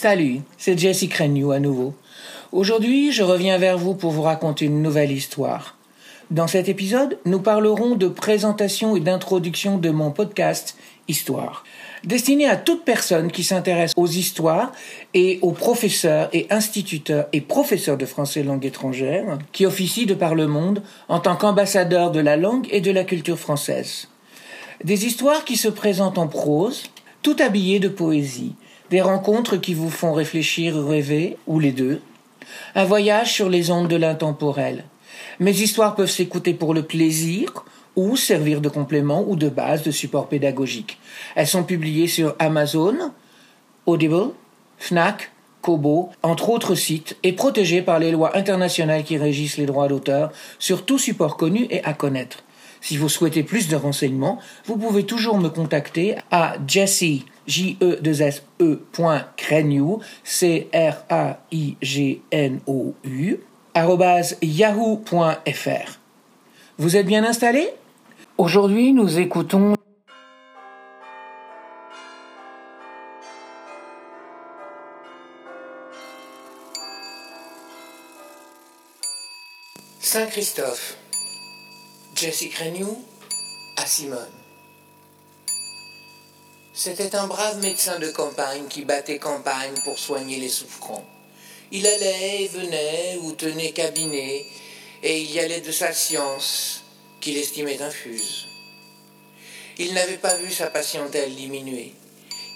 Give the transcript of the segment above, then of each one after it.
Salut, c'est Jessie Crennew à nouveau. Aujourd'hui, je reviens vers vous pour vous raconter une nouvelle histoire. Dans cet épisode, nous parlerons de présentation et d'introduction de mon podcast Histoire, destiné à toute personne qui s'intéresse aux histoires et aux professeurs et instituteurs et professeurs de français langue étrangère qui officient de par le monde en tant qu'ambassadeurs de la langue et de la culture française. Des histoires qui se présentent en prose, tout habillées de poésie, des rencontres qui vous font réfléchir rêver, ou les deux, un voyage sur les ondes de l'intemporel. Mes histoires peuvent s'écouter pour le plaisir ou servir de complément ou de base de support pédagogique. Elles sont publiées sur Amazon, Audible, Fnac, Kobo, entre autres sites, et protégées par les lois internationales qui régissent les droits d'auteur sur tout support connu et à connaître. Si vous souhaitez plus de renseignements, vous pouvez toujours me contacter à jesse j e s e c r a i g n o u yahoo.fr. Vous êtes bien installé? Aujourd'hui, nous écoutons Saint-Christophe. Jessie Crennew à Simone. C'était un brave médecin de campagne qui battait campagne pour soigner les souffrants. Il allait et venait ou tenait cabinet, et il y allait de sa science, qu'il estimait infuse. Il n'avait pas vu sa patientèle diminuer,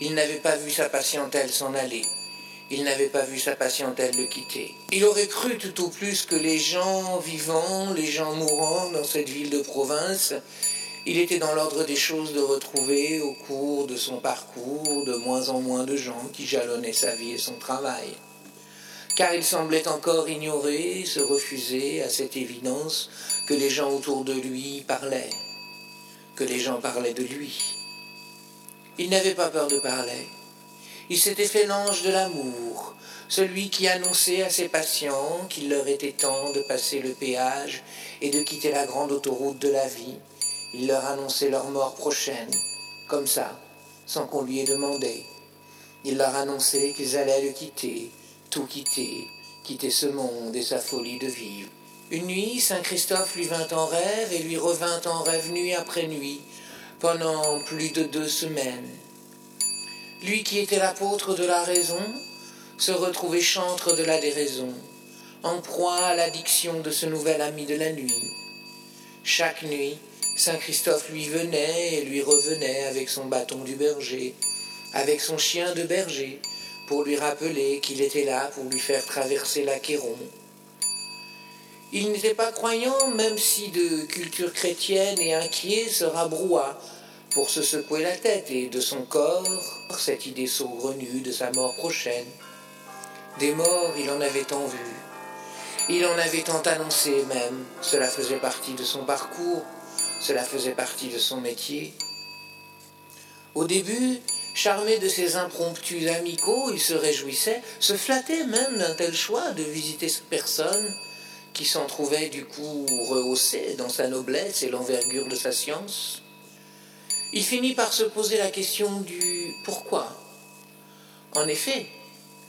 il n'avait pas vu sa patientèle s'en aller, il n'avait pas vu sa patientèle le quitter. Il aurait cru tout au plus que les gens vivants, les gens mourants dans cette ville de province, il était dans l'ordre des choses de retrouver au cours de son parcours de moins en moins de gens qui jalonnaient sa vie et son travail. Car il semblait encore ignorer, se refuser à cette évidence que les gens autour de lui parlaient, que les gens parlaient de lui. Il n'avait pas peur de parler. Il s'était fait l'ange de l'amour, celui qui annonçait à ses patients qu'il leur était temps de passer le péage et de quitter la grande autoroute de la vie. Il leur annonçait leur mort prochaine, comme ça, sans qu'on lui ait demandé. Il leur annonçait qu'ils allaient le quitter, tout quitter, quitter ce monde et sa folie de vivre. Une nuit, Saint Christophe lui vint en rêve et lui revint en rêve nuit après nuit, pendant plus de deux semaines. Lui qui était l'apôtre de la raison, se retrouvait chantre de la déraison, en proie à l'addiction de ce nouvel ami de la nuit. Chaque nuit, Saint Christophe lui venait et lui revenait avec son bâton du berger, avec son chien de berger, pour lui rappeler qu'il était là pour lui faire traverser l'Achéron. Il n'était pas croyant, même si de culture chrétienne et inquiet se rabroua pour se secouer la tête et de son corps cette idée saugrenue de sa mort prochaine. Des morts, il en avait tant vu. Il en avait tant annoncé même. Cela faisait partie de son parcours. Cela faisait partie de son métier. Au début, charmé de ses impromptus amicaux, il se réjouissait, se flattait même d'un tel choix de visiter cette personne, qui s'en trouvait du coup rehaussée dans sa noblesse et l'envergure de sa science. Il finit par se poser la question du pourquoi. En effet,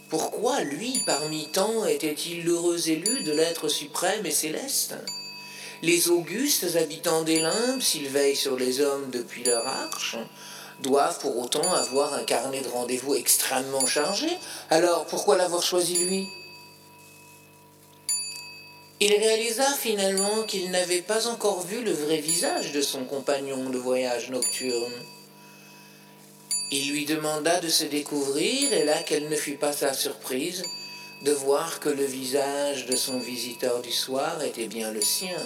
pourquoi lui, parmi tant, était-il l'heureux élu de l'être suprême et céleste? Les augustes habitants des limbes, s'ils veillent sur les hommes depuis leur arche, doivent pour autant avoir un carnet de rendez-vous extrêmement chargé. Alors pourquoi l'avoir choisi lui? Il réalisa finalement qu'il n'avait pas encore vu le vrai visage de son compagnon de voyage nocturne. Il lui demanda de se découvrir, et là quelle ne fut pas sa surprise de voir que le visage de son visiteur du soir était bien le sien.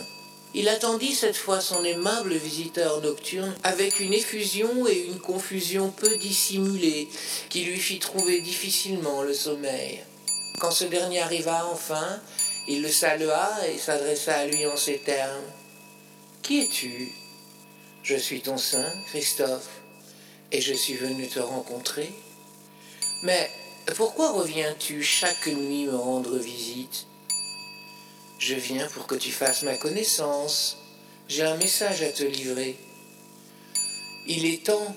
Il attendit cette fois son aimable visiteur nocturne avec une effusion et une confusion peu dissimulées qui lui fit trouver difficilement le sommeil. Quand ce dernier arriva enfin, il le salua et s'adressa à lui en ces termes. Qui es-tu? Je suis ton saint, Christophe, et je suis venu te rencontrer. Mais pourquoi reviens-tu chaque nuit me rendre visite? Je viens pour que tu fasses ma connaissance. J'ai un message à te livrer. Il est temps.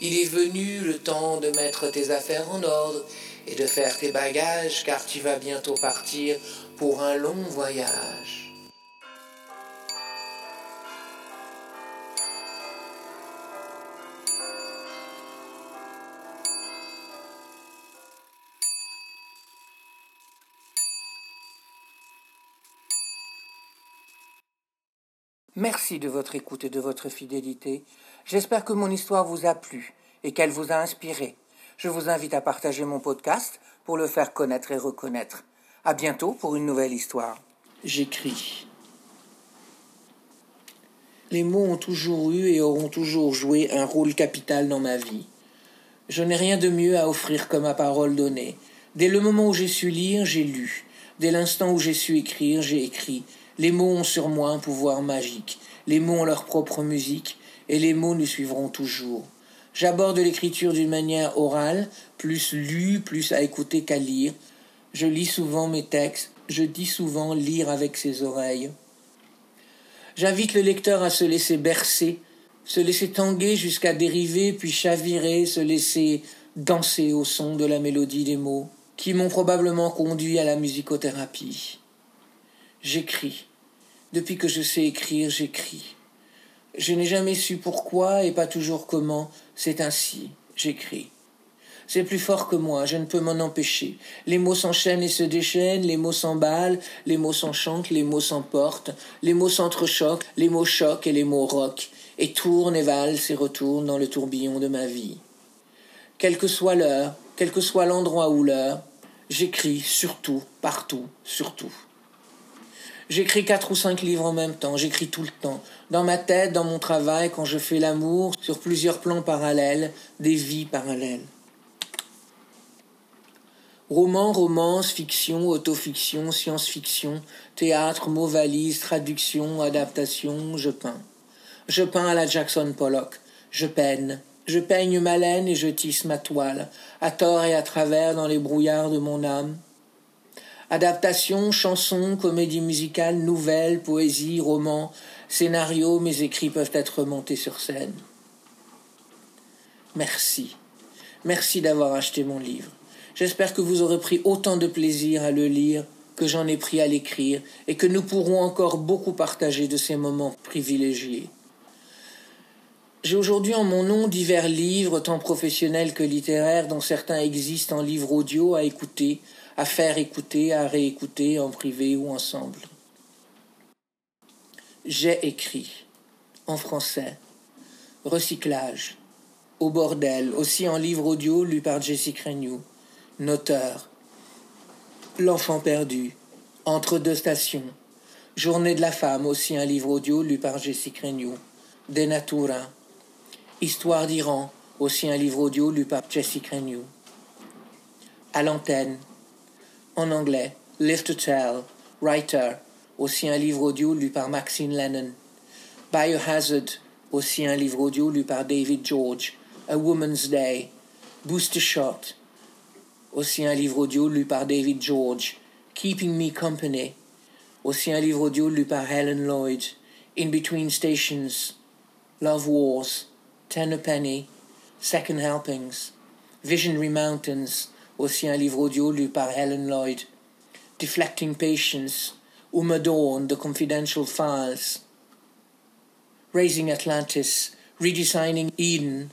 Il est venu le temps de mettre tes affaires en ordre et de faire tes bagages car tu vas bientôt partir pour un long voyage. Merci de votre écoute et de votre fidélité. J'espère que mon histoire vous a plu et qu'elle vous a inspiré. Je vous invite à partager mon podcast pour le faire connaître et reconnaître. À bientôt pour une nouvelle histoire. J'écris. Les mots ont toujours eu et auront toujours joué un rôle capital dans ma vie. Je n'ai rien de mieux à offrir que ma parole donnée. Dès le moment où j'ai su lire, j'ai lu. Dès l'instant où j'ai su écrire, j'ai écrit. Les mots ont sur moi un pouvoir magique. Les mots ont leur propre musique, et les mots nous suivront toujours. J'aborde l'écriture d'une manière orale, plus lue, plus à écouter qu'à lire. Je lis souvent mes textes, je dis souvent lire avec ses oreilles. J'invite le lecteur à se laisser bercer, se laisser tanguer jusqu'à dériver, puis chavirer, se laisser danser au son de la mélodie des mots, qui m'ont probablement conduit à la musicothérapie. J'écris. Depuis que je sais écrire, j'écris. Je n'ai jamais su pourquoi et pas toujours comment. C'est ainsi. J'écris. C'est plus fort que moi, je ne peux m'en empêcher. Les mots s'enchaînent et se déchaînent, les mots s'emballent, les mots s'enchantent, les mots s'emportent, les mots s'entrechoquent, les mots choquent et les mots roquent, et tournent et valsent et retournent dans le tourbillon de ma vie. Quelle que soit l'heure, quel que soit l'endroit ou l'heure, j'écris surtout, partout, surtout. J'écris quatre ou cinq livres en même temps, j'écris tout le temps. Dans ma tête, dans mon travail, quand je fais l'amour, sur plusieurs plans parallèles, des vies parallèles. Romans, romance, fiction, autofiction, science-fiction, théâtre, mots valises, traduction, adaptation, je peins. Je peins à la Jackson Pollock. Je peine. Je peigne ma laine et je tisse ma toile, à tort et à travers dans les brouillards de mon âme. Adaptation, chansons, comédie musicale, nouvelles, poésie, romans, scénarios, mes écrits peuvent être montés sur scène. Merci. Merci d'avoir acheté mon livre. J'espère que vous aurez pris autant de plaisir à le lire que j'en ai pris à l'écrire et que nous pourrons encore beaucoup partager de ces moments privilégiés. J'ai aujourd'hui en mon nom divers livres, tant professionnels que littéraires, dont certains existent en livre audio à écouter, à faire écouter, à réécouter en privé ou ensemble. J'ai écrit en français Recyclage, Au bordel, aussi en livre audio lu par Jessica Renew, Noteur, L'enfant perdu, Entre deux stations, Journée de la femme, aussi un livre audio lu par Jessica Renew, Denatura, Histoire d'Iran, aussi un livre audio lu par Jessica Renew. À l'antenne, en anglais, Live to Tell, Writer, aussi un livre audio lu par Maxine Lennon. Biohazard, aussi un livre audio lu par David George. A Woman's Day, Booster Shot, aussi un livre audio lu par David George. Keeping Me Company, aussi un livre audio lu par Helen Lloyd. In Between Stations, Love Wars, Ten a Penny, Second Helpings, Visionary Mountains, aussi un livre audio lu par Helen Lloyd. Deflecting Patience, Uma The Confidential Files. Raising Atlantis, Redesigning Eden,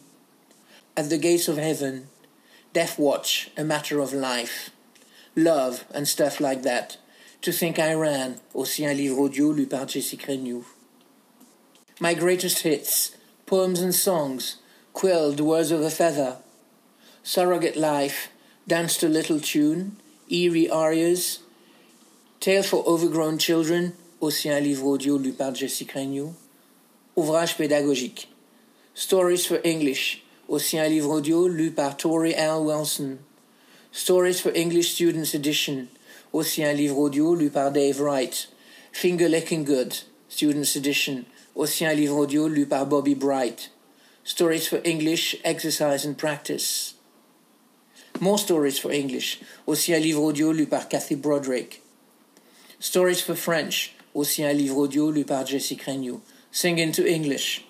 At the Gates of Heaven, Death Watch, A Matter of Life, Love and stuff like that. To Think I Ran, aussi un livre audio lu par Jessica Renew. My Greatest Hits, Poems and Songs, Quill, The Words of a Feather, Surrogate Life, Dance a Little Tune, Eerie Arias, Tale for Overgrown Children, aussi un livre audio lu par Jessica Renew, Ouvrage pédagogique, Stories for English, aussi un livre audio lu par Tori L. Wilson, Stories for English Students Edition, aussi un livre audio lu par Dave Wright, Finger Licking Good, Students Edition, aussi un livre audio lu par Bobby Bright, Stories for English, Exercise and Practice, More Stories for English, aussi un livre audio lu par Kathy Broderick. Stories for French, aussi un livre audio lu par Jessie Renew. Sing into English.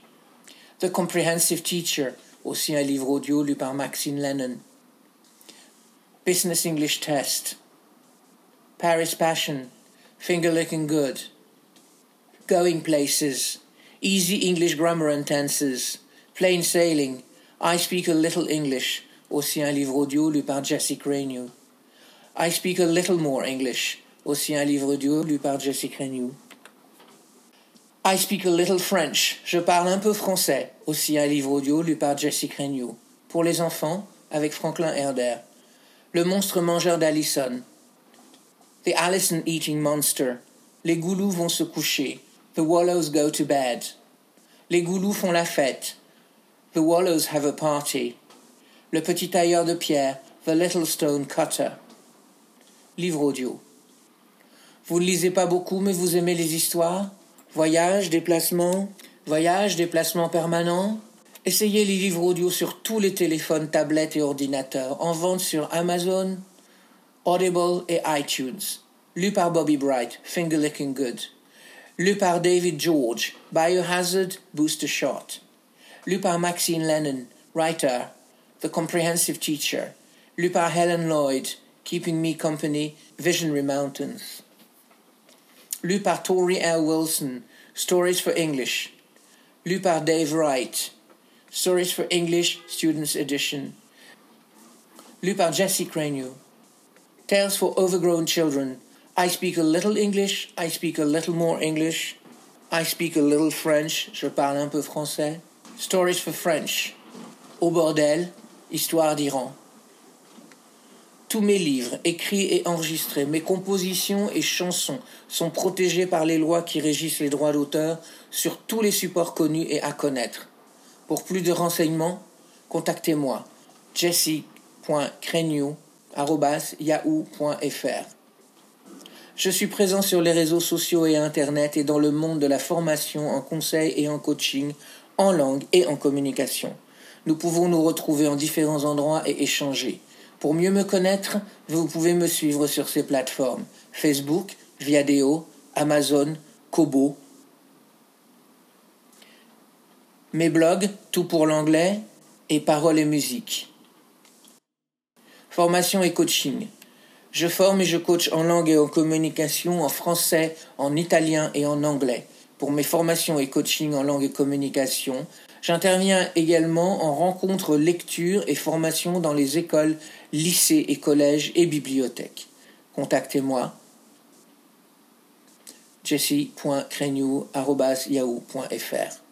The Comprehensive Teacher, aussi un livre audio lu par Maxine Lennon. Business English Test, Paris Passion, Finger Licking Good, Going Places, Easy English Grammar and Tenses, Plain Sailing, I Speak a Little English, aussi un livre audio lu par Jesse Cranew. I Speak a Little More English, aussi un livre audio lu par Jesse Cranew. I Speak a Little French, je parle un peu français, aussi un livre audio lu par Jesse Cranew. Pour les enfants, avec Franklin Herder. Le monstre mangeur d'Allison. The Allison Eating Monster. Les goulous vont se coucher. The wallows go to bed. Les goulous font la fête. The wallows have a party. Le petit tailleur de pierre. The Little Stone Cutter. Livre audio. Vous ne lisez pas beaucoup, mais vous aimez les histoires? Voyage, déplacement, voyage, déplacement permanent? Essayez les livres audio sur tous les téléphones, tablettes et ordinateurs, en vente sur Amazon, Audible et iTunes. Lu par Bobby Bright, Finger Licking Good. Lu par David George, Biohazard, Booster Shot. Lu par Maxine Lennon, Writer, The Comprehensive Teacher. Lu par Helen Lloyd, Keeping Me Company, Visionary Mountains. Lu par Tori L. Wilson, Stories for English, lu par Dave Wright, Stories for English Students Edition, lu par Jesse Cranew, Tales for Overgrown Children, I speak a little English, I speak a little more English, I speak a little French, je parle un peu français, Stories for French, Au bordel, Histoire d'Iran. Tous mes livres, écrits et enregistrés, mes compositions et chansons sont protégés par les lois qui régissent les droits d'auteur sur tous les supports connus et à connaître. Pour plus de renseignements, contactez-moi jesse.crenew.yahoo.fr. Je suis présent sur les réseaux sociaux et Internet et dans le monde de la formation en conseil et en coaching, en langue et en communication. Nous pouvons nous retrouver en différents endroits et échanger. Pour mieux me connaître, vous pouvez me suivre sur ces plateformes Facebook, Viadeo, Amazon, Kobo. Mes blogs, tout pour l'anglais, et paroles et musique. Formation et coaching. Je forme et je coach en langue et en communication en français, en italien et en anglais. Pour mes formations et coaching en langue et communication, J'interviens également en rencontres, lecture et formation dans les écoles, lycées et collèges et bibliothèques. Contactez-moi jesse.crenew.yahoo.fr